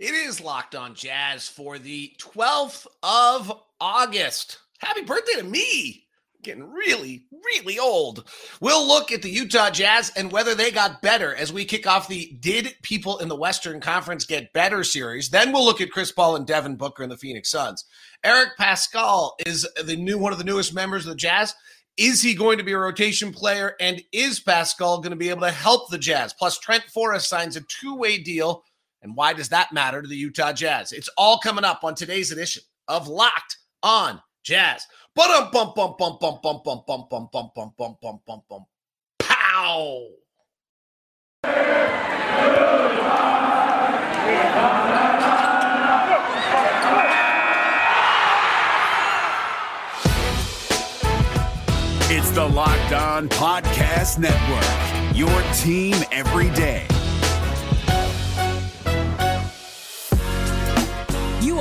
It is Locked On Jazz for the 12th of August. Happy birthday to me. Getting really, really old. We'll look at the Utah Jazz and whether they got better as we kick off the Did People in the Western Conference Get Better series. Then we'll look at Chris Paul and Devin Booker and the Phoenix Suns. Eric Paschall is the new one of the newest members of the Jazz. Is he going to be a rotation player? And is Paschall going to be able to help the Jazz? Plus, Trent Forrest signs a two way deal and why does that matter to the Utah Jazz? It's all coming up on today's edition of Locked on Jazz. Pow. It's the Locked On Podcast Network. Your team every day.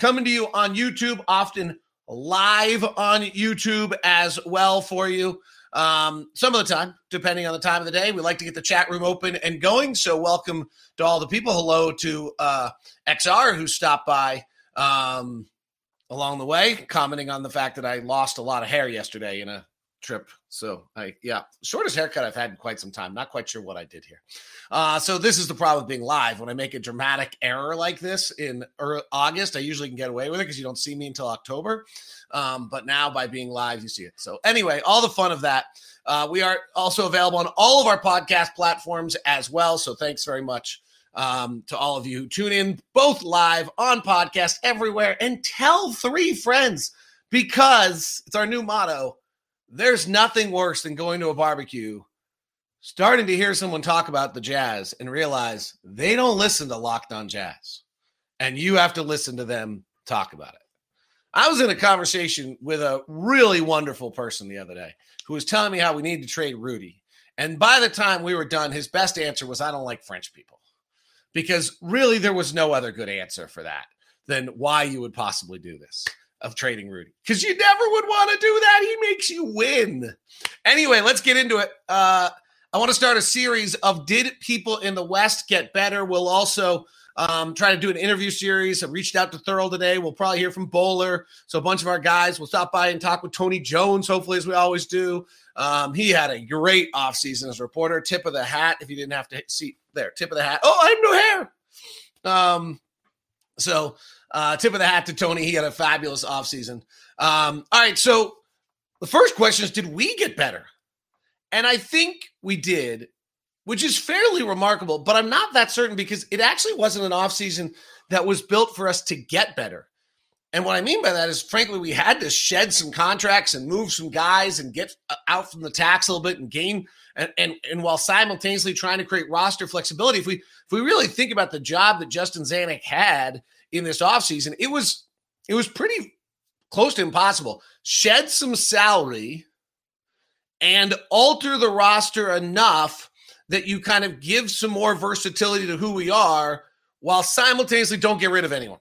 Coming to you on YouTube, often live on YouTube as well for you. Um, some of the time, depending on the time of the day, we like to get the chat room open and going. So, welcome to all the people. Hello to uh, XR who stopped by um, along the way, commenting on the fact that I lost a lot of hair yesterday in a trip. So I yeah, shortest haircut I've had in quite some time. Not quite sure what I did here. Uh, so this is the problem with being live. When I make a dramatic error like this in early August, I usually can get away with it because you don't see me until October. Um, but now by being live, you see it. So anyway, all the fun of that. Uh, we are also available on all of our podcast platforms as well. So thanks very much um, to all of you who tune in both live on podcast everywhere and tell three friends because it's our new motto there's nothing worse than going to a barbecue, starting to hear someone talk about the Jazz and realize they don't listen to Locked On Jazz, and you have to listen to them talk about it. I was in a conversation with a really wonderful person the other day who was telling me how we need to trade Rudy. And by the time we were done, his best answer was, I don't like French people. Because really, there was no other good answer for that than why you would possibly do this of trading Rudy because you never would want to do that. He makes you win. Anyway, let's get into it. Uh, I want to start a series of Did People in the West Get Better? We'll also um, try to do an interview series. I reached out to Thurl today. We'll probably hear from Boler. So a bunch of our guys will stop by and talk with Tony Jones, hopefully, as we always do. Um, he had a great offseason as a reporter. Tip of the hat if you didn't have to see there. Tip of the hat. Oh, I have no hair. Um, so uh, tip of the hat to Tony. He had a fabulous offseason. Um, all right. So the first question is Did we get better? And I think we did, which is fairly remarkable, but I'm not that certain because it actually wasn't an offseason that was built for us to get better. And what I mean by that is, frankly, we had to shed some contracts and move some guys and get uh, out from the tax a little bit and gain. And, and, and while simultaneously trying to create roster flexibility, if we if we really think about the job that Justin Zanik had in this offseason, it was it was pretty close to impossible. Shed some salary and alter the roster enough that you kind of give some more versatility to who we are while simultaneously don't get rid of anyone.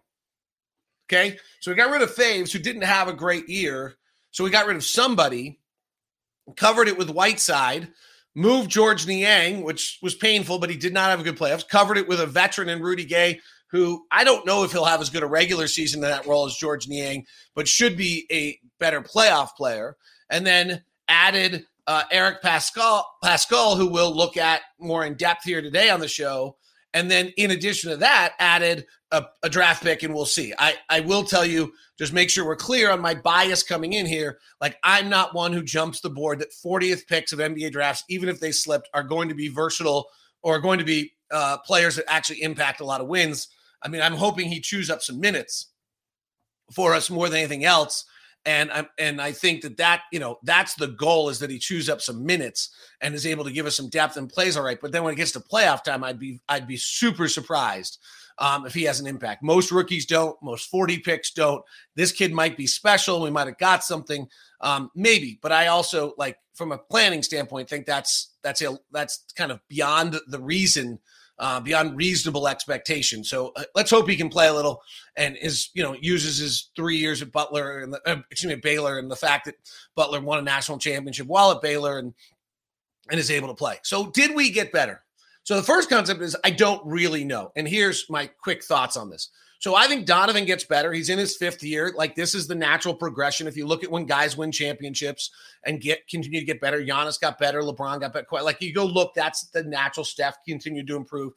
Okay. So we got rid of Faves, who didn't have a great year. So we got rid of somebody, covered it with Whiteside, moved George Niang, which was painful, but he did not have a good playoffs, covered it with a veteran in Rudy Gay, who I don't know if he'll have as good a regular season in that role as George Niang, but should be a better playoff player. And then added uh, Eric Pascal, Paschall, who we'll look at more in depth here today on the show. And then in addition to that, added a, a, draft pick, and we'll see. I, I will tell you, just make sure we're clear on my bias coming in here. Like, I'm not one who jumps the board that 40th picks of NBA drafts, even if they slipped, are going to be versatile or going to be uh, players that actually impact a lot of wins. I mean, I'm hoping he chews up some minutes for us more than anything else. And I'm and I think that that you know that's the goal is that he chews up some minutes and is able to give us some depth and plays all right. But then when it gets to playoff time, I'd be I'd be super surprised um, if he has an impact. Most rookies don't. Most forty picks don't. This kid might be special. We might have got something, um, maybe. But I also like from a planning standpoint think that's that's a, that's kind of beyond the reason uh, beyond reasonable expectation. So uh, let's hope he can play a little and is you know uses his three years at Butler and the, uh, excuse me Baylor and the fact that Butler won a national championship while at Baylor and and is able to play. So did we get better? So the first concept is I don't really know, and here's my quick thoughts on this. So I think Donovan gets better. He's in his fifth year. Like this is the natural progression. If you look at when guys win championships and get continue to get better, Giannis got better, LeBron got better. Like you go look, that's the natural. Steph continue to improve.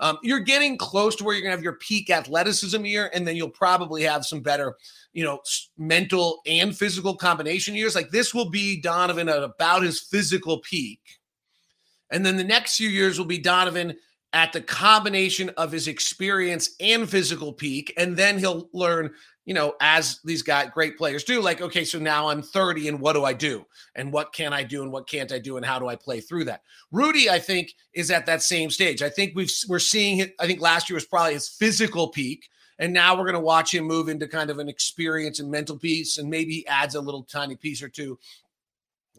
Um, you're getting close to where you're gonna have your peak athleticism year, and then you'll probably have some better, you know, mental and physical combination years. Like this will be Donovan at about his physical peak. And then the next few years will be Donovan at the combination of his experience and physical peak. And then he'll learn, you know, as these guys, great players do, like, okay, so now I'm 30 and what do I do? And what can I do and what can't I do? And how do I play through that? Rudy, I think, is at that same stage. I think we've, we're seeing it. I think last year was probably his physical peak. And now we're going to watch him move into kind of an experience and mental piece. And maybe he adds a little tiny piece or two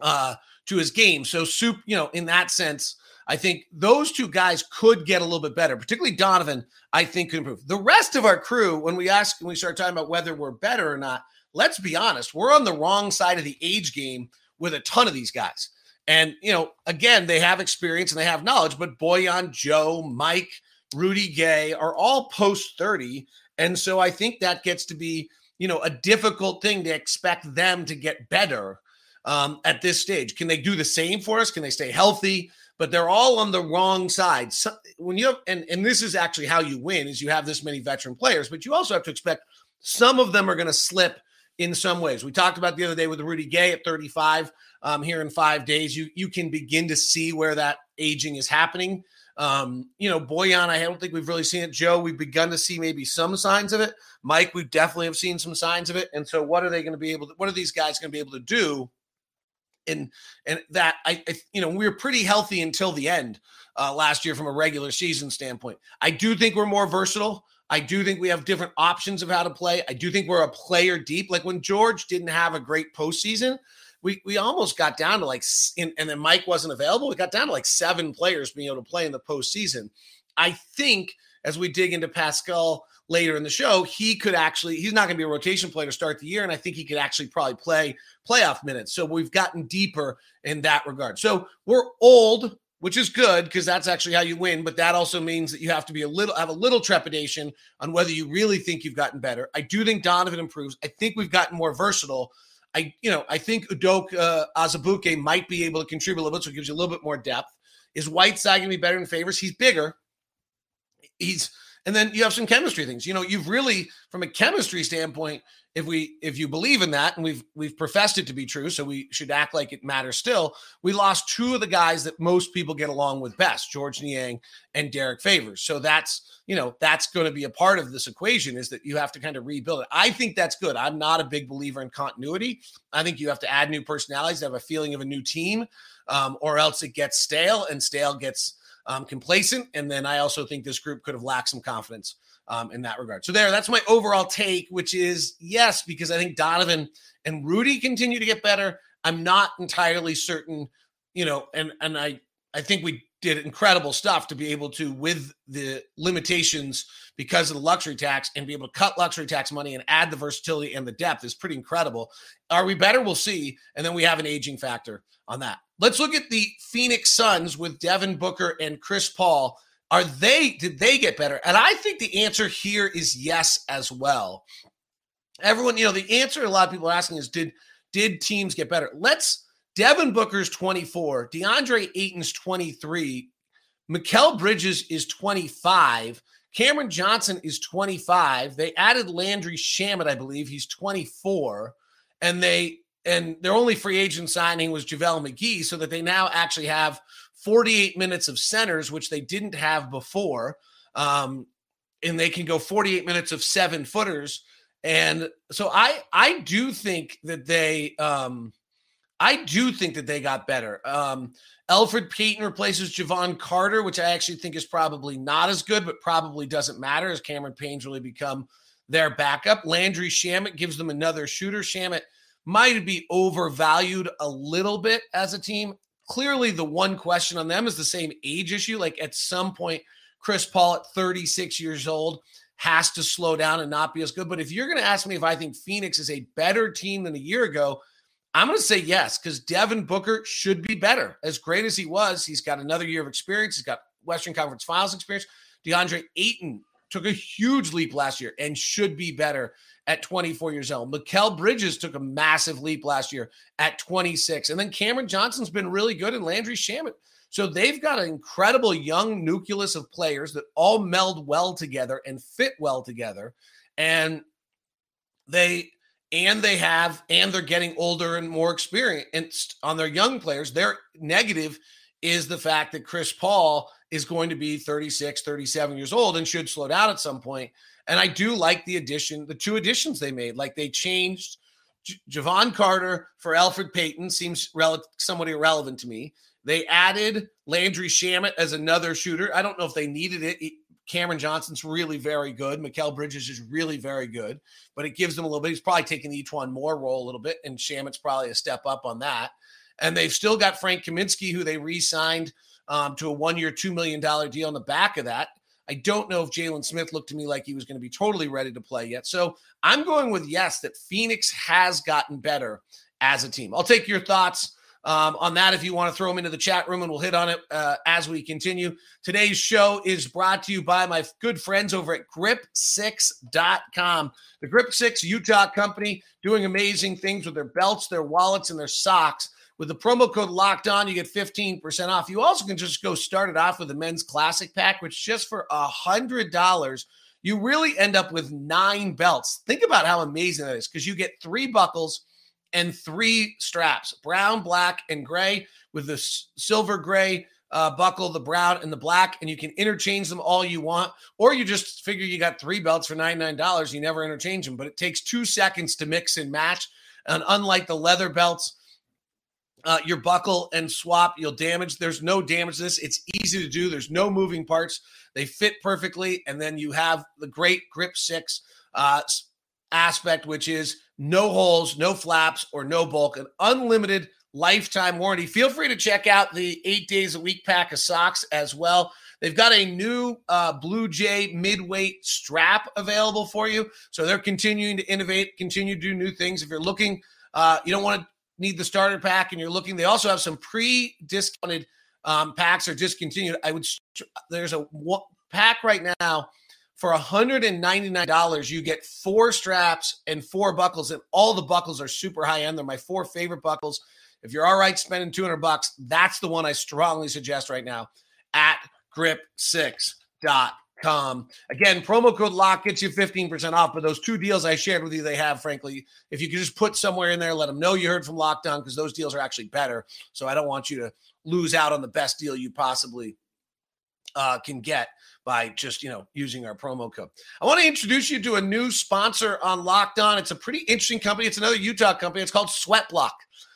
uh, to his game. So, soup, you know, in that sense, I think those two guys could get a little bit better, particularly Donovan, I think could improve. The rest of our crew, when we ask, when we start talking about whether we're better or not, let's be honest, we're on the wrong side of the age game with a ton of these guys. And, you know, again, they have experience and they have knowledge, but Bojan, Joe, Mike, Rudy Gay are all post 30. And so I think that gets to be, you know, a difficult thing to expect them to get better um, at this stage. Can they do the same for us? Can they stay healthy? But they're all on the wrong side. So when you have, and, and this is actually how you win is you have this many veteran players, but you also have to expect some of them are going to slip in some ways. We talked about the other day with Rudy Gay at 35 um, here in five days. You you can begin to see where that aging is happening. Um, you know, Bojan, I don't think we've really seen it. Joe, we've begun to see maybe some signs of it. Mike, we definitely have seen some signs of it. And so, what are they going to be able to? What are these guys going to be able to do and and that I, I, you know we were pretty healthy until the end uh, last year from a regular season standpoint. I do think we're more versatile. I do think we have different options of how to play. I do think we're a player deep. Like when George didn't have a great postseason, we we almost got down to like, and then Mike wasn't available. We got down to like seven players being able to play in the postseason. I think as we dig into Paschall later in the show, he could actually, he's not going to be a rotation player to start the year. And I think he could actually probably play playoff minutes. So we've gotten deeper in that regard. So we're old, which is good because that's actually how you win. But that also means that you have to be a little, have a little trepidation on whether you really think you've gotten better. I do think Donovan improves. I think we've gotten more versatile. I, you know, I think Udoka uh, Azubuike might be able to contribute a little bit, so it gives you a little bit more depth. Is Whiteside going to be better in favors? He's bigger. He's and then you have some chemistry things. You know, you've really, from a chemistry standpoint, if we if you believe in that, and we've we've professed it to be true, so we should act like it matters still. We lost two of the guys that most people get along with best, George Niang and Derrick Favors. So that's you know that's going to be a part of this equation is that you have to kind of rebuild it. I think that's good. I'm not a big believer in continuity. I think you have to add new personalities, have a feeling of a new team, um, or else it gets stale, and stale gets um, complacent. And then I also think this group could have lacked some confidence um, in that regard. So there, that's my overall take, which is yes, because I think Donovan and Rudy continue to get better. I'm not entirely certain, you know, and and I I think we did incredible stuff to be able to, with the limitations because of the luxury tax, and be able to cut luxury tax money and add the versatility and the depth is pretty incredible. Are we better? We'll see. And then we have an aging factor on that. Let's look at the Phoenix Suns with Devin Booker and Chris Paul. Are they, did they get better? And I think the answer here is yes as well. Everyone, you know, the answer a lot of people are asking is did did teams get better? Let's Devin Booker's 24, DeAndre Ayton's 23, Mikal Bridges is 25, Cameron Johnson is 25. They added Landry Shamet, I believe. He's 24. And they and their only free agent signing was JaVale McGee, so that they now actually have 48 minutes of centers, which they didn't have before. Um, and they can go 48 minutes of seven footers And so I I do think that they um I do think that they got better. Um Elfrid Payton replaces Jevon Carter, which I actually think is probably not as good, but probably doesn't matter as Cameron Payne's really become their backup. Landry Shamet gives them another shooter. Shamet might be overvalued a little bit as a team. Clearly, the one question on them is the same age issue. Like at some point, Chris Paul at 36 years old has to slow down and not be as good. But if you're going to ask me if I think Phoenix is a better team than a year ago, I'm going to say yes, because Devin Booker should be better. As great as he was, he's got another year of experience. He's got Western Conference Finals experience. DeAndre Ayton took a huge leap last year and should be better at 24 years old. Mikal Bridges took a massive leap last year at 26. And then Cameron Johnson's been really good and Landry Shamet. So they've got an incredible young nucleus of players that all meld well together and fit well together. And they and they have and they're getting older and more experienced on their young players. Their negative is the fact that Chris Paul is going to be 36, 37 years old and should slow down at some point. And I do like the addition, the two additions they made. Like they changed J- Jevon Carter for Elfrid Payton, seems rel- somewhat irrelevant to me. They added Landry Shamet as another shooter. I don't know if they needed it. Cameron Johnson's really very good. Mikal Bridges is really very good, but it gives them a little bit. He's probably taking the E'Twaun Moore role a little bit, and Shamet's probably a step up on that. And they've still got Frank Kaminsky, who they re signed um, to a one year, $2 million deal on the back of that. I don't know if Jalen Smith looked to me like he was going to be totally ready to play yet. So I'm going with yes, that Phoenix has gotten better as a team. I'll take your thoughts um, on that if you want to throw them into the chat room and we'll hit on it uh, as we continue. Today's show is brought to you by my good friends over at grip6.com. The Grip 6 Utah company doing amazing things with their belts, their wallets, and their socks. With the promo code locked on, you get 15% off. You also can just go start it off with the men's classic pack, which just for a hundred dollars, you really end up with nine belts. Think about how amazing that is because you get three buckles and three straps brown, black, and gray with the silver gray uh, buckle, the brown, and the black. And you can interchange them all you want, or you just figure you got three belts for $99. You never interchange them, but it takes two seconds to mix and match. And unlike the leather belts, uh, your buckle and swap, you'll damage. There's no damage to this. It's easy to do. There's no moving parts. They fit perfectly. And then you have the great Grip 6 uh, aspect, which is no holes, no flaps, or no bulk, an unlimited lifetime warranty. Feel free to check out the eight days a week pack of socks as well. They've got a new uh, Blue Jay midweight strap available for you. So they're continuing to innovate, continue to do new things. If you're looking, uh, you don't want to need the starter pack and you're looking, they also have some pre discounted um, packs or discontinued. I would, there's a pack right now for $199 you get four straps and four buckles and all the buckles are super high end they're my four favorite buckles if you're all right spending 200 bucks that's the one i strongly suggest right now at grip6.com Again, promo code LOCK gets you 15% off. But those two deals I shared with you, they have, frankly, if you could just put somewhere in there, let them know you heard from Locked On because those deals are actually better. So I don't want you to lose out on the best deal you possibly uh, can get by just you know using our promo code. I want to introduce you to a new sponsor on Locked On. It's a pretty interesting company. It's another Utah company. It's called Sweat Block.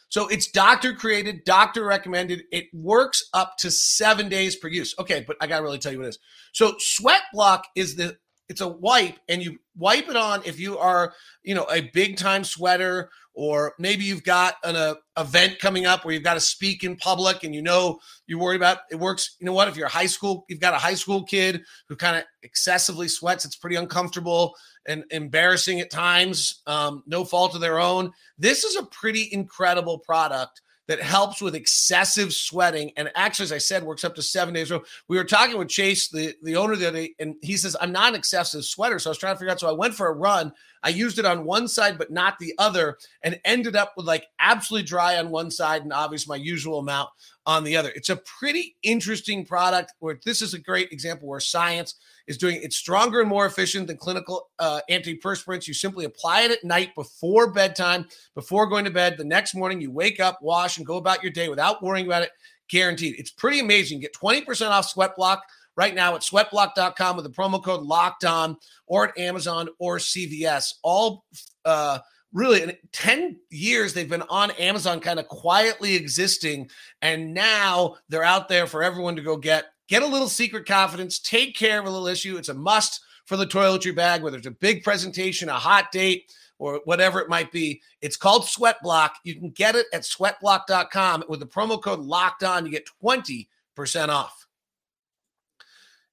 So it's doctor created, doctor recommended. It works up to seven days per use. Okay, but I gotta really tell you what it is. So Sweat Block is the it's a wipe, and you wipe it on if you are, you know, a big time sweater, or maybe you've got an uh, event coming up where you've got to speak in public, and you know you're worried about it works. You know what? If you're high school, you've got a high school kid who kind of excessively sweats, it's pretty uncomfortable and embarrassing at times, um, no fault of their own. This is a pretty incredible product that helps with excessive sweating. And actually, as I said, works up to seven days. We were talking with Chase, the, the owner the other day, and he says, I'm not an excessive sweater. So I was trying to figure out. So I went for a run. I used it on one side, but not the other, and ended up with like absolutely dry on one side and obviously my usual amount on the other. It's a pretty interesting product where this is a great example where science is doing it's stronger and more efficient than clinical uh, antiperspirants. You simply apply it at night before bedtime, before going to bed. The next morning, you wake up, wash, and go about your day without worrying about it. Guaranteed. It's pretty amazing. Get 20% off Sweat Block right now at sweatblock.com with the promo code locked on or at Amazon or CVS. All uh, really in 10 years they've been on Amazon kind of quietly existing and now they're out there for everyone to go get get a little secret confidence take care of a little issue it's a must for the toiletry bag whether it's a big presentation a hot date or whatever it might be it's called sweat block you can get it at sweatblock.com with the promo code locked on you get 20% off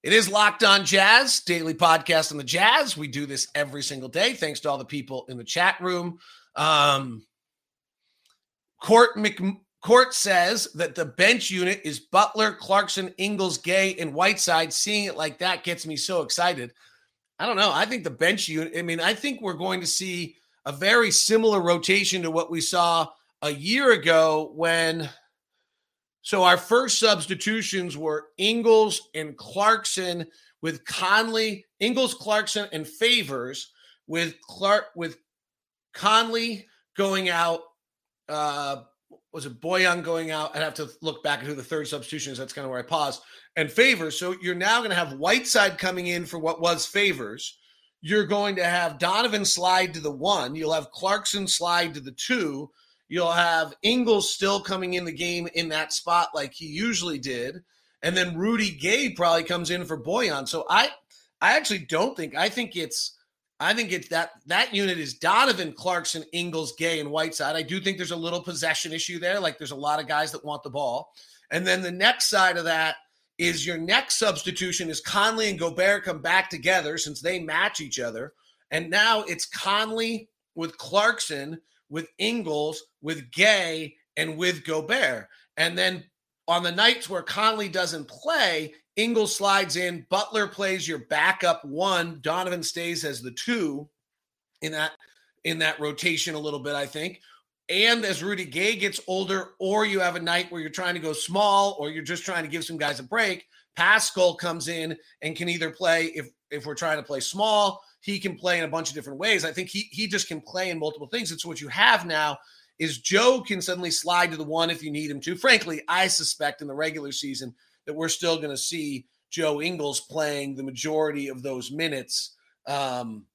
it is Locked On Jazz, daily podcast on the Jazz. We do this every single day. Thanks to all the people in the chat room. Um, Court McCourt says that the bench unit is Butler, Clarkson, Ingles, Gay, and Whiteside. Seeing it like that gets me so excited. I don't know. I think the bench unit, I mean, I think we're going to see a very similar rotation to what we saw a year ago when so our first substitutions were Ingles and Clarkson with Conley, Ingles, Clarkson, and Favors with Clark with Conley going out. Uh, was it Bojan going out? I'd have to look back at who the third substitution is. That's kind of where I pause. And Favors. So you're now going to have Whiteside coming in for what was Favors. You're going to have Donovan slide to the one. You'll have Clarkson slide to the two. You'll have Ingles still coming in the game in that spot like he usually did. And then Rudy Gay probably comes in for Bojan. So I I actually don't think I think it's I think it's that that unit is Donovan, Clarkson, Ingles, Gay, and Whiteside. I do think there's a little possession issue there. Like there's a lot of guys that want the ball. And then the next side of that is your next substitution is Conley and Gobert come back together since they match each other. And now it's Conley with Clarkson with Ingles, with Gay, and with Gobert. And then on the nights where Conley doesn't play, Ingles slides in, Butler plays your backup one, Donovan stays as the two in that in that rotation a little bit, I think. And as Rudy Gay gets older, or you have a night where you're trying to go small, or you're just trying to give some guys a break, Paschall comes in and can either play if if we're trying to play small, he can play in a bunch of different ways. I think he he just can play in multiple things. It's what you have now is Joe can suddenly slide to the one if you need him to. Frankly, I suspect in the regular season that we're still going to see Joe Ingles playing the majority of those minutes um,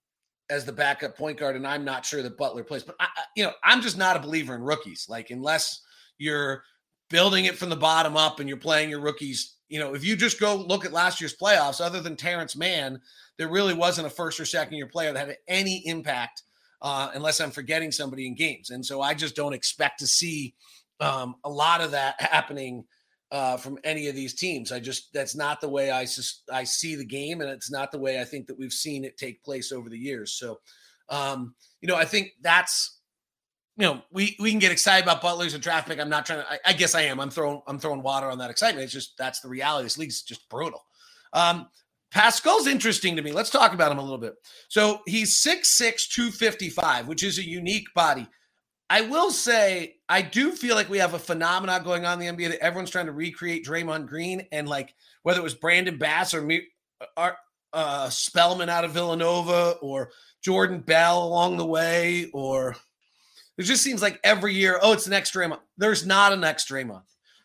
as the backup point guard, and I'm not sure that Butler plays. But I, you know, I'm just not a believer in rookies. Like unless you're building it from the bottom up and you're playing your rookies. You know, if you just go look at last year's playoffs, other than Terance Mann, there really wasn't a first or second year player that had any impact, uh, unless I'm forgetting somebody in games. And so I just don't expect to see um, a lot of that happening uh, from any of these teams. I just that's not the way I I see the game, and it's not the way I think that we've seen it take place over the years. So, um, you know, I think that's you know we we can get excited about Butler's a draft pick. I'm not trying to. I, I, guess I am. I'm throwing I'm throwing water on that excitement. It's just that's the reality. This league's just brutal. Um, Paschall's interesting to me. Let's talk about him a little bit. So he's 6'6, 255, which is a unique body. I will say, I do feel like we have a phenomenon going on in the NBA that everyone's trying to recreate Draymond Green and like whether it was Brandon Bass or, or uh, Spellman out of Villanova or Jordan Bell along the way, or it just seems like every year, oh, it's the next Draymond. There's not a next Draymond.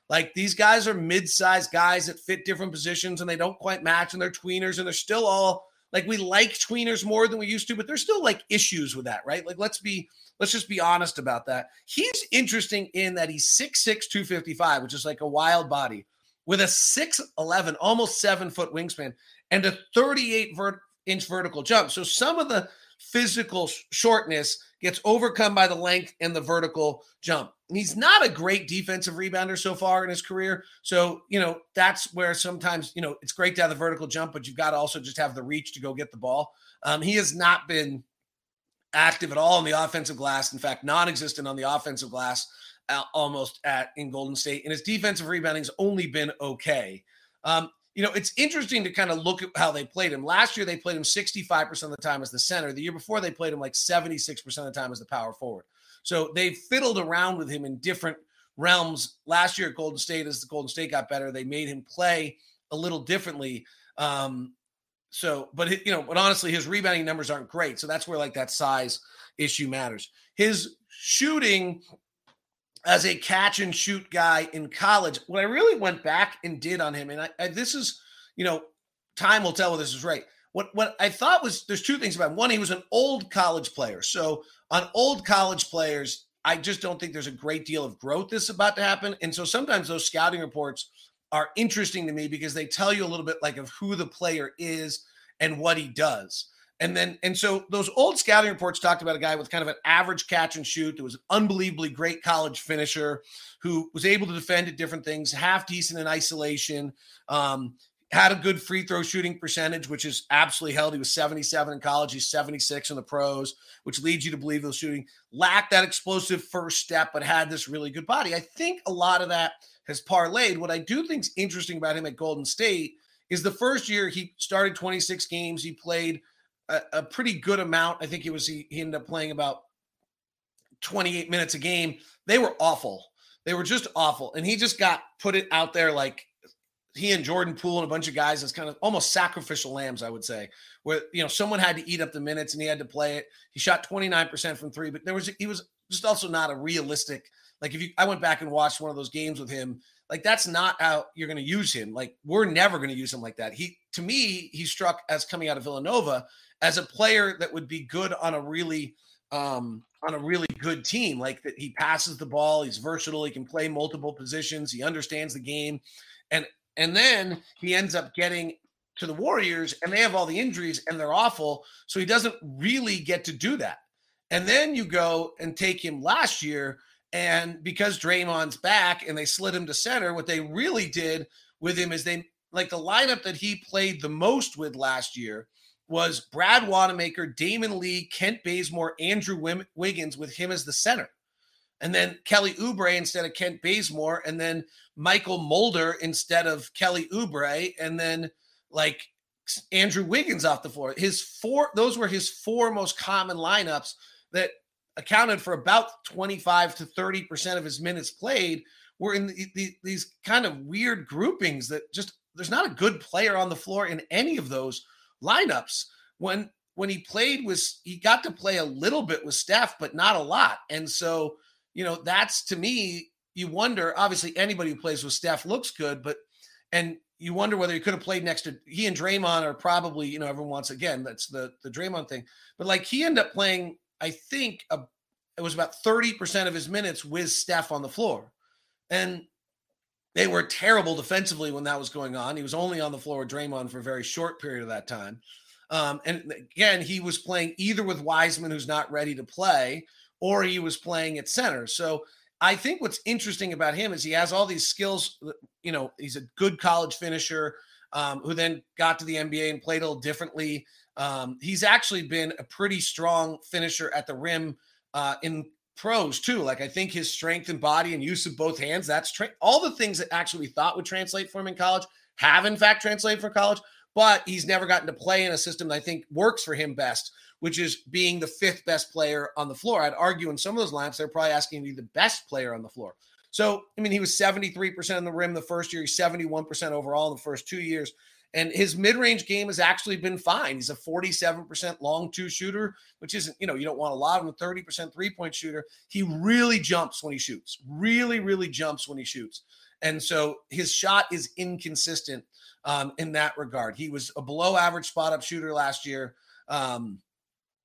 Like these guys are mid-sized guys that fit different positions and they don't quite match and they're tweeners and they're still all like we like tweeners more than we used to, but there's still like issues with that, right? Like let's be let's just be honest about that. He's interesting in that he's 6'6, 255, which is like a wild body with a 6'11, almost seven foot wingspan and a 38 vert- inch vertical jump. So some of the physical shortness gets overcome by the length and the vertical jump. He's not a great defensive rebounder so far in his career. So, you know, that's where sometimes, you know, it's great to have the vertical jump, but you've got to also just have the reach to go get the ball. Um, he has not been active at all on the offensive glass. In fact, non existent on the offensive glass uh, almost at in Golden State. And his defensive rebounding's only been okay. Um, you know, it's interesting to kind of look at how they played him. Last year, they played him 65% of the time as the center. The year before, they played him like 76% of the time as the power forward. So they fiddled around with him in different realms. Last year at Golden State, as the Golden State got better, they made him play a little differently. Um, so, but you know, but honestly, his rebounding numbers aren't great. So that's where like that size issue matters. His shooting as a catch and shoot guy in college. What I really went back and did on him, and I, I, this is, you know, time will tell whether this is right. What what I thought was there's two things about him. One, he was an old college player. So on old college players, I just don't think there's a great deal of growth that's about to happen. And so sometimes those scouting reports are interesting to me because they tell you a little bit like of who the player is and what he does. And then, and so those old scouting reports talked about a guy with kind of an average catch and shoot that was an unbelievably great college finisher who was able to defend at different things, half decent in isolation, um, had a good free throw shooting percentage, which is absolutely held. He was 77 in college. He's 76 in the pros, which leads you to believe those shooting lacked that explosive first step, but had this really good body. I think a lot of that has parlayed. What I do think is interesting about him at Golden State is the first year he started 26 games. He played a, a pretty good amount. I think it was he, he ended up playing about 28 minutes a game. They were awful. They were just awful. And he just got put it out there like he and Jordan Poole and a bunch of guys as kind of almost sacrificial lambs, I would say, where you know someone had to eat up the minutes and he had to play it. He shot 29% from three, but there was he was just also not a realistic. Like if you I went back and watched one of those games with him, like that's not how you're going to use him. Like we're never going to use him like that. He to me, he struck as coming out of Villanova as a player that would be good on a really um on a really good team. Like that he passes the ball, he's versatile, he can play multiple positions, he understands the game. And and then he ends up getting to the Warriors and they have all the injuries and they're awful. So he doesn't really get to do that. And then you go and take him last year. And because Draymond's back and they slid him to center, what they really did with him is they like the lineup that he played the most with last year was Brad Wanamaker, Damion Lee, Kent Bazemore, Andrew Wiggins with him as the center and then Kelly Oubre instead of Kent Bazemore, and then Mychal Mulder instead of Kelly Oubre, and then like Andrew Wiggins off the floor. His four, those were his four most common lineups that accounted for about 25 to 30% of his minutes played were in the, the, these kind of weird groupings that just there's not a good player on the floor in any of those lineups. When when he played was he got to play a little bit with Steph, but not a lot. And so you know, that's to me, you wonder. Obviously, anybody who plays with Steph looks good, but and you wonder whether he could have played next to he and Draymond are probably, you know, everyone wants again, that's the the Draymond thing. But like he ended up playing, I think a, it was about 30% of his minutes with Steph on the floor. And they were terrible defensively when that was going on. He was only on the floor with Draymond for a very short period of that time. Um, and again, he was playing either with Wiseman, who's not ready to play, or he was playing at center. So I think what's interesting about him is he has all these skills. You know, he's a good college finisher um, who then got to the NBA and played a little differently. Um, he's actually been a pretty strong finisher at the rim uh, in pros too. Like I think his strength and body and use of both hands, that's tra- all the things that actually we thought would translate for him in college have in fact translated for college, but he's never gotten to play in a system that I think works for him best which is being the fifth best player on the floor. I'd argue in some of those lineups, they're probably asking to be the best player on the floor. So, I mean, he was 73% in the rim the first year, he's 71% overall in the first two years. And his mid range game has actually been fine. He's a 47% long two shooter, which isn't, you know, you don't want a lot of him, 30% three point shooter. He really jumps when he shoots, really, really jumps when he shoots. And so his shot is inconsistent um, in that regard. He was a below average spot up shooter last year. Um,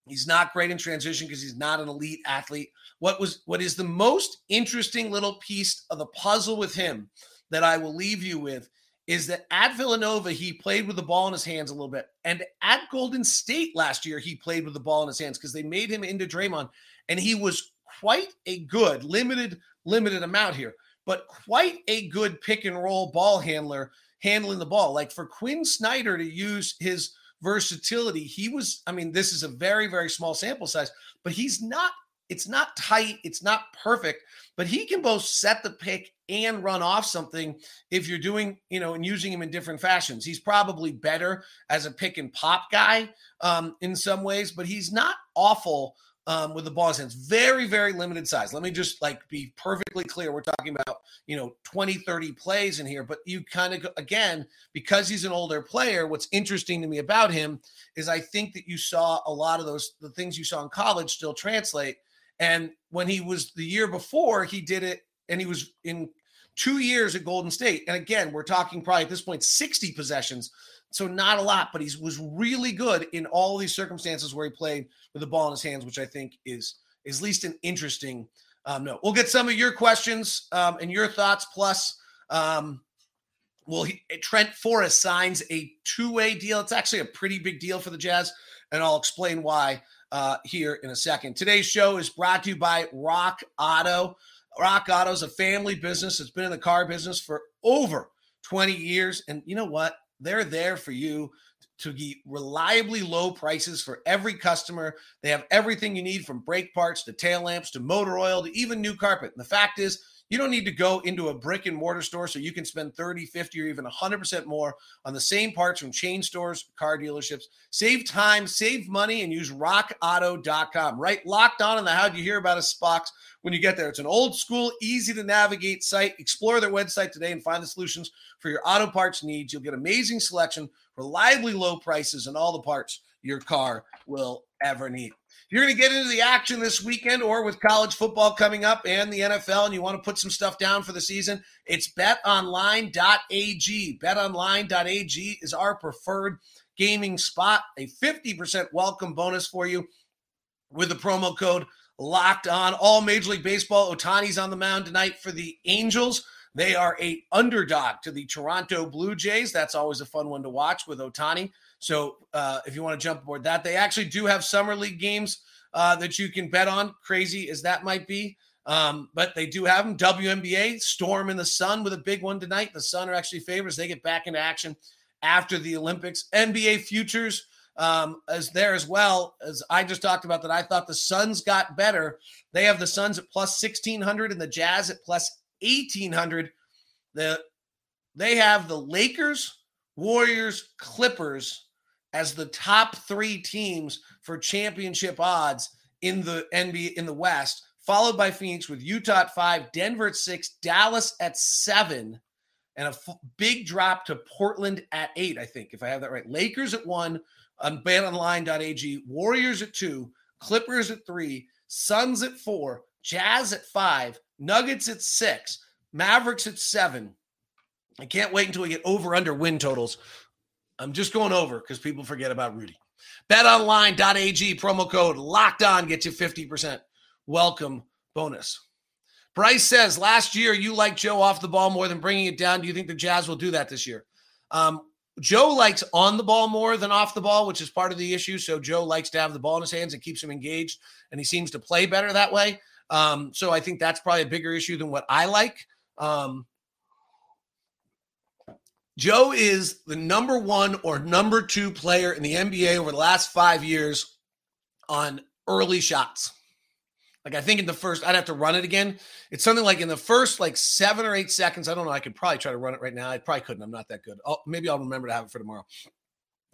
He's not great in transition because he's not an elite athlete. What was what is the most interesting little piece of the puzzle with him that I will leave you with is that at Villanova he played with the ball in his hands a little bit, and at Golden State last year he played with the ball in his hands because they made him into Draymond, and he was quite a good limited limited amount here, but quite a good pick and roll ball handler handling the ball. Like for Quinn Snyder to use his versatility. He was, I mean, this is a very, very small sample size, but he's not, it's not tight, it's not perfect, but he can both set the pick and run off something if you're doing, you know, and using him in different fashions. He's probably better as a pick and pop guy um, in some ways, but he's not awful um, with the ball in his hands. Very, very limited size. Let me just like be perfectly clear. We're talking about, you know, 20, 30 plays in here, but you kind of, again, because he's an older player, what's interesting to me about him is I think that you saw a lot of those, the things you saw in college still translate. And when he was the year before, he did it and he was in two years at Golden State. And again, we're talking probably at this point 60 possessions. So not a lot, but he was really good in all these circumstances where he played with the ball in his hands, which I think is is at least an interesting um, no. We'll get some of your questions um, and your thoughts. Plus, um, well, he, Trent Forrest signs a two-way deal. It's actually a pretty big deal for the Jazz, and I'll explain why uh, here in a second. Today's show is brought to you by Rock Auto. Rock Auto is a family business. that's been in the car business for over 20 years. And you know what? They're there for you to get reliably low prices for every customer. They have everything you need from brake parts to tail lamps to motor oil to even new carpet. And the fact is, you don't need to go into a brick and mortar store so you can spend 30, 50, or even 100% more on the same parts from chain stores, car dealerships. Save time, save money, and use rockauto.com. Right? Locked on in the How'd You Hear About Us box when you get there. It's an old school, easy to navigate site. Explore their website today and find the solutions for your auto parts needs. You'll get amazing selection, reliably low prices, and all the parts your car will ever need. You're going to get into the action this weekend or with college football coming up and the NFL and you want to put some stuff down for the season, it's betonline.ag. Betonline.ag is our preferred gaming spot. A 50% welcome bonus for you with the promo code locked on. All Major League Baseball. Ohtani's on the mound tonight for the Angels. They are a underdog to the Toronto Blue Jays. That's always a fun one to watch with Ohtani. So uh, if you want to jump aboard that, they actually do have summer league games uh, that you can bet on. Crazy as that might be. Um, but they do have them. WNBA, Storm in the Sun with a big one tonight. The Sun are actually favorites. They get back into action after the Olympics. NBA futures um, as there as well as I just talked about that. I thought the Suns got better. They have the Suns at plus 1600 and the Jazz at plus 1800. The they have the Lakers, Warriors, Clippers as the top three teams for championship odds in the NBA in the West, followed by Phoenix with Utah at five, Denver at six, Dallas at seven, and a f- big drop to Portland at eight. I think if I have that right, Lakers at one, um, on betonline.ag. Warriors at two, Clippers at three, Suns at four, Jazz at five, Nuggets at six, Mavericks at seven. I can't wait until we get over under win totals. I'm just going over because people forget about Rudy. BetOnline.ag promo code locked on get you 50% welcome bonus. Bryce says last year you liked Joe off the ball more than bringing it down. Do you think the Jazz will do that this year? Um, Joe likes on the ball more than off the ball, which is part of the issue. So Joe likes to have the ball in his hands and keeps him engaged, and he seems to play better that way. Um, so I think that's probably a bigger issue than what I like. Um, Joe is the number one or number two player in the NBA over the last five years on early shots. Like I think in the first, I'd have to run it again. It's something like in the first like seven or eight seconds. I don't know. I could probably try to run it right now. I probably couldn't. I'm not that good. I'll, maybe I'll remember to have it for tomorrow.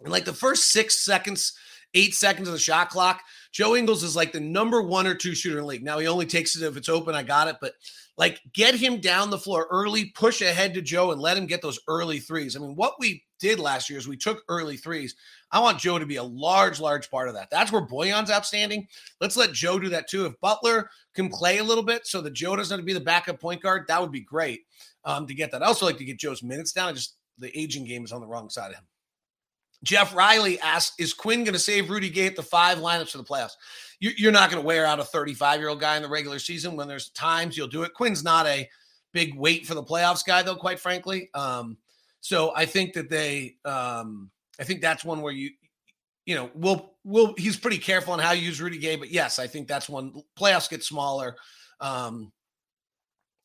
In like the first six seconds, eight seconds of the shot clock, Joe Ingles is like the number one or two shooter in the league. Now he only takes it if it's open. I got it, but like get him down the floor early, push ahead to Joe, and let him get those early threes. I mean, what we did last year is we took early threes. I want Joe to be a large, large part of that. That's where Bojan's outstanding. Let's let Joe do that too. If Butler can play a little bit so that Joe doesn't have to be the backup point guard, that would be great um, to get that. I also like to get Joe's minutes down. just the aging game is on the wrong side of him. Jeff Riley asked, "Is Quinn going to save Rudy Gay at the five lineups for the playoffs? You're not going to wear out a 35 year old guy in the regular season. When there's times you'll do it. Quinn's not a big weight for the playoffs guy, though. Quite frankly, um, so I think that they, um, I think that's one where you, you know, we'll we'll he's pretty careful on how you use Rudy Gay, but yes, I think that's one playoffs get smaller, um,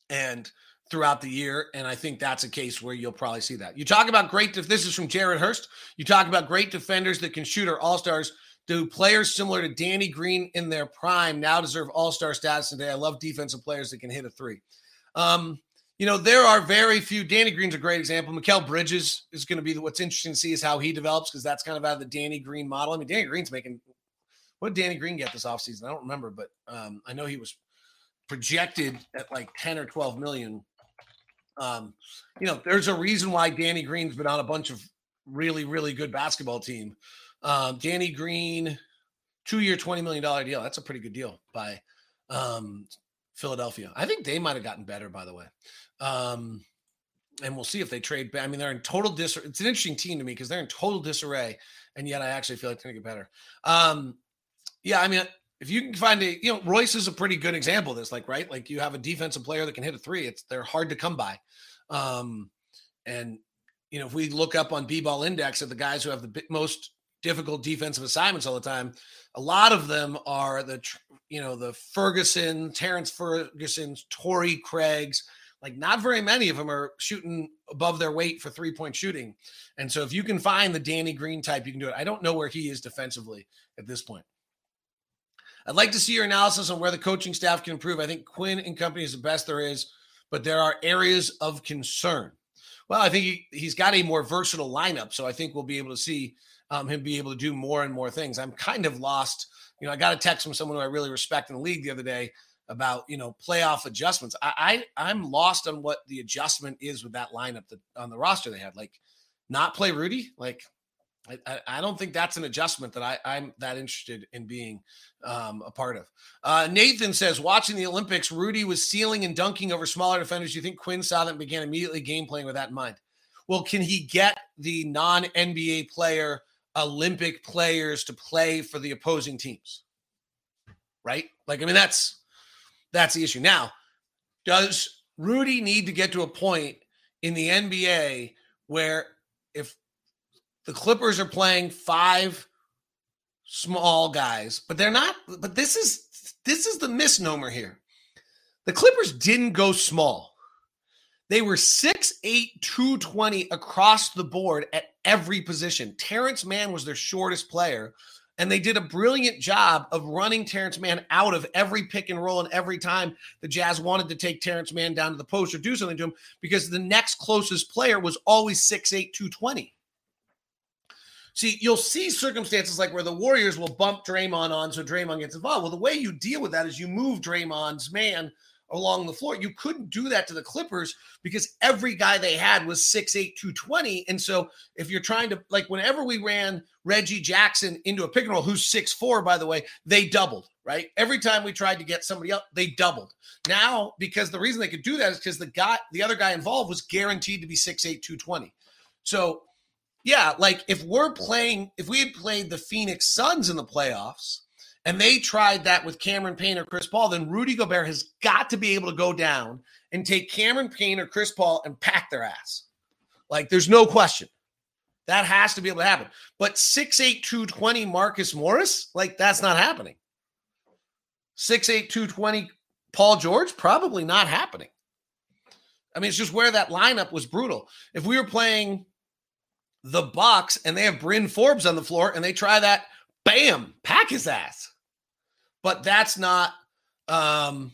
and throughout the year, and I think that's a case where you'll probably see that. You talk about great. This is from Jared Hurst, you talk about great defenders that can shoot or all stars. Do players similar to Danny Green in their prime now deserve all star status today? I love defensive players that can hit a three. Um, you know, there are very few. Danny Green's a great example. Mikal Bridges is going to be the, what's interesting to see is how he develops because that's kind of out of the Danny Green model. I mean, Danny Green's making what did Danny Green get this offseason? I don't remember, but um, I know he was projected at like 10 or 12 million. Um, you know, there's a reason why Danny Green's been on a bunch of really, really good basketball team. Um, Danny Green, two year, $20 million deal. That's a pretty good deal by um, Philadelphia. I think they might have gotten better, by the way. Um, and we'll see if they trade. I mean, they're in total dis. It's an interesting team to me because they're in total disarray, and yet I actually feel like they're gonna get better. Um, yeah, I mean, if you can find a, you know, Royce is a pretty good example of this. Like, right, like you have a defensive player that can hit a three. It's they're hard to come by. Um, and you know, if we look up on B-ball index of the guys who have the most difficult defensive assignments all the time, a lot of them are the, you know, the Ferguson, Terrance Ferguson's, Torrey Craig's. Like, not very many of them are shooting above their weight for three point shooting. And so, if you can find the Danny Green type, you can do it. I don't know where he is defensively at this point. I'd like to see your analysis on where the coaching staff can improve. I think Quin and company is the best there is, but there are areas of concern. Well, I think he, he's got a more versatile lineup, so I think we'll be able to see um, him be able to do more and more things. I'm kind of lost. You know, I got a text from someone who I really respect in the league the other day about you know playoff adjustments. I, I I'm lost on what the adjustment is with that lineup that on the roster they had. Like, not play Rudy. Like, I, I don't think that's an adjustment that I, I'm that interested in being um, a part of. Uh, Nathan says, watching the Olympics, Rudy was sealing and dunking over smaller defenders. You think Quin saw that and began immediately game playing with that in mind? Well, can he get the non NBA player, Olympic players to play for the opposing teams? Right? Like, I mean, that's that's the issue. Now, does Rudy need to get to a point in the NBA where the Clippers are playing five small guys, but they're not. But this is this is the misnomer here. The Clippers didn't go small. They were 6'8, 220 across the board at every position. Terance Mann was their shortest player, and they did a brilliant job of running Terance Mann out of every pick and roll and every time the Jazz wanted to take Terance Mann down to the post or do something to him because the next closest player was always 6'8, 220. See, you'll see circumstances like where the Warriors will bump Draymond on so Draymond gets involved. Well, the way you deal with that is you move Draymond's man along the floor. You couldn't do that to the Clippers because every guy they had was 6'8, 220. And so if you're trying to, like, whenever we ran Reggie Jackson into a pick and roll, who's 6'4, by the way, they doubled, right? Every time we tried to get somebody up, they doubled. Now, because the reason they could do that is because the guy, the other guy involved was guaranteed to be 6'8, 220. So yeah, like if we're playing, if we had played the Phoenix Suns in the playoffs and they tried that with Cameron Payne or Chris Paul, then Rudy Gobert has got to be able to go down and take Cameron Payne or Chris Paul and pack their ass. Like there's no question. That has to be able to happen. But 6'8, 220 Marcus Morris, like that's not happening. 6'8, 220 Paul George, probably not happening. I mean, it's just where that lineup was brutal. If we were playing the Bucks and they have Bryn Forbes on the floor and they try that, bam, pack his ass. But that's not um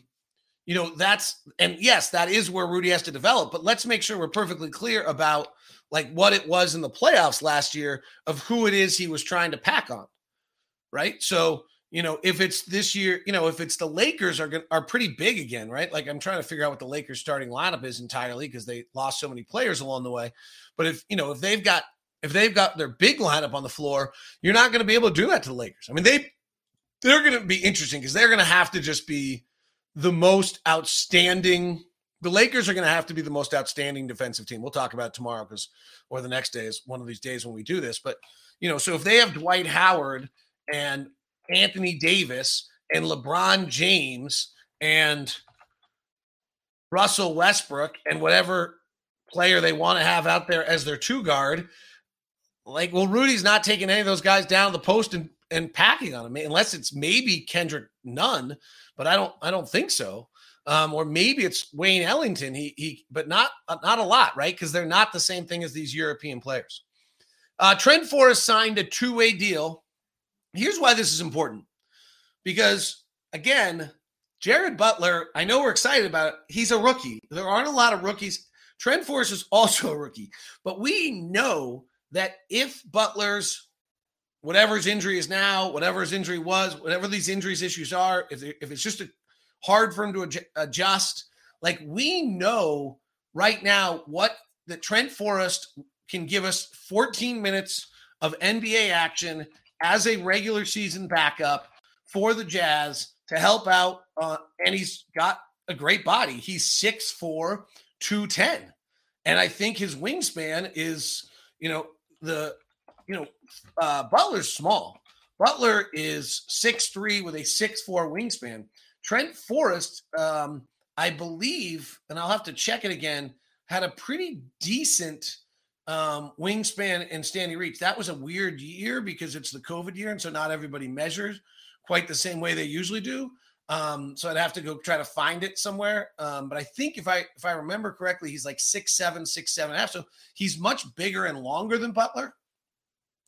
you know, that's and yes, that is where Rudy has to develop, but let's make sure we're perfectly clear about like what it was in the playoffs last year of who it is he was trying to pack on. Right? So, you know, if it's this year, you know, if it's the Lakers are are pretty big again, right? Like I'm trying to figure out what the Lakers starting lineup is entirely because they lost so many players along the way. But if, you know, if they've got if they've got their big lineup on the floor, you're not going to be able to do that to the Lakers. I mean, they they're going to be interesting because they're going to have to just be the most outstanding. The Lakers are going to have to be the most outstanding defensive team. We'll talk about tomorrow because, or the next day is one of these days when we do this. But you know, so if they have Dwight Howard and Anthony Davis and LeBron James and Russell Westbrook and whatever player they want to have out there as their two guard, like, well, Rudy's not taking any of those guys down the post and, and packing on them, unless it's maybe Kendrick Nunn, but I don't I don't think so. Um, or maybe it's Wayne Ellington. He he, but not not a lot, right? Because they're not the same thing as these European players. Uh, Trent Forrest signed a two way deal. Here's why this is important, because again, Jared Butler. I know we're excited about it. He's a rookie. There aren't a lot of rookies. Trent Forrest is also a rookie, but we know that if Butler's whatever his injury is now, whatever his injury was, whatever these injuries issues are, if, if it's just a, hard for him to adjust, like we know right now what that Trent Forrest can give us 14 minutes of NBA action as a regular season backup for the Jazz to help out. Uh, and he's got a great body. He's 6'4, 210. And I think his wingspan is, you know, the, you know, uh, Butler's small. Butler is 6'3 with a 6'4 wingspan. Trent Forrest, um, I believe, and I'll have to check it again, had a pretty decent um, wingspan and standing reach. That was a weird year because it's the COVID year, and so not everybody measures quite the same way they usually do. Um, so I'd have to go try to find it somewhere. Um, but I think if I if I remember correctly, he's like six seven, six seven and a half. So he's much bigger and longer than Butler.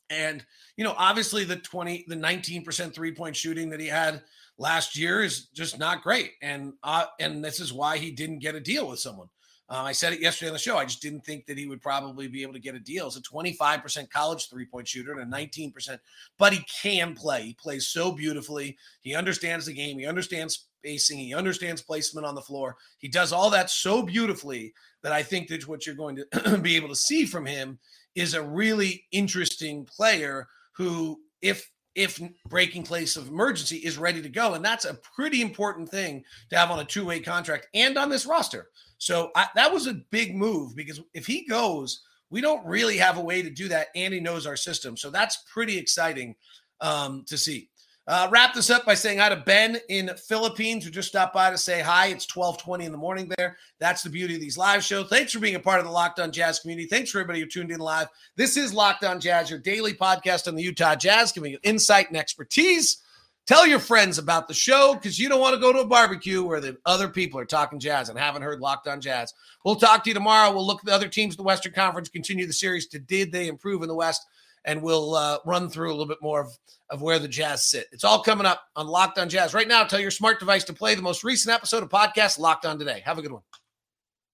And you know, obviously the 20, the 19% three-point shooting that he had last year is just not great. And uh, and this is why he didn't get a deal with someone. Uh, I said it yesterday on the show. I just didn't think that he would probably be able to get a deal. He's a 25% college three point shooter and a 19%, but he can play. He plays so beautifully. He understands the game. He understands spacing. He understands placement on the floor. He does all that so beautifully that I think that what you're going to be able to see from him is a really interesting player who, if if breaking place of emergency is ready to go. And that's a pretty important thing to have on a two way contract and on this roster. So I, that was a big move because if he goes, we don't really have a way to do that. And he knows our system. So that's pretty exciting um, to see. Uh, wrap this up by saying hi to Ben in Philippines who just stopped by to say hi. It's 1220 in the morning there. That's the beauty of these live shows. Thanks for being a part of the Locked On Jazz community. Thanks for everybody who tuned in live. This is Locked On Jazz, your daily podcast on the Utah Jazz, giving you insight and expertise. Tell your friends about the show because you don't want to go to a barbecue where the other people are talking jazz and haven't heard Locked On Jazz. We'll talk to you tomorrow. We'll look at the other teams in the Western Conference, continue the series to did they improve in the West and we'll uh, run through a little bit more of, of where the Jazz sit. It's all coming up on Locked On Jazz. Right now, tell your smart device to play the most recent episode of podcast Locked On Today. Have a good one.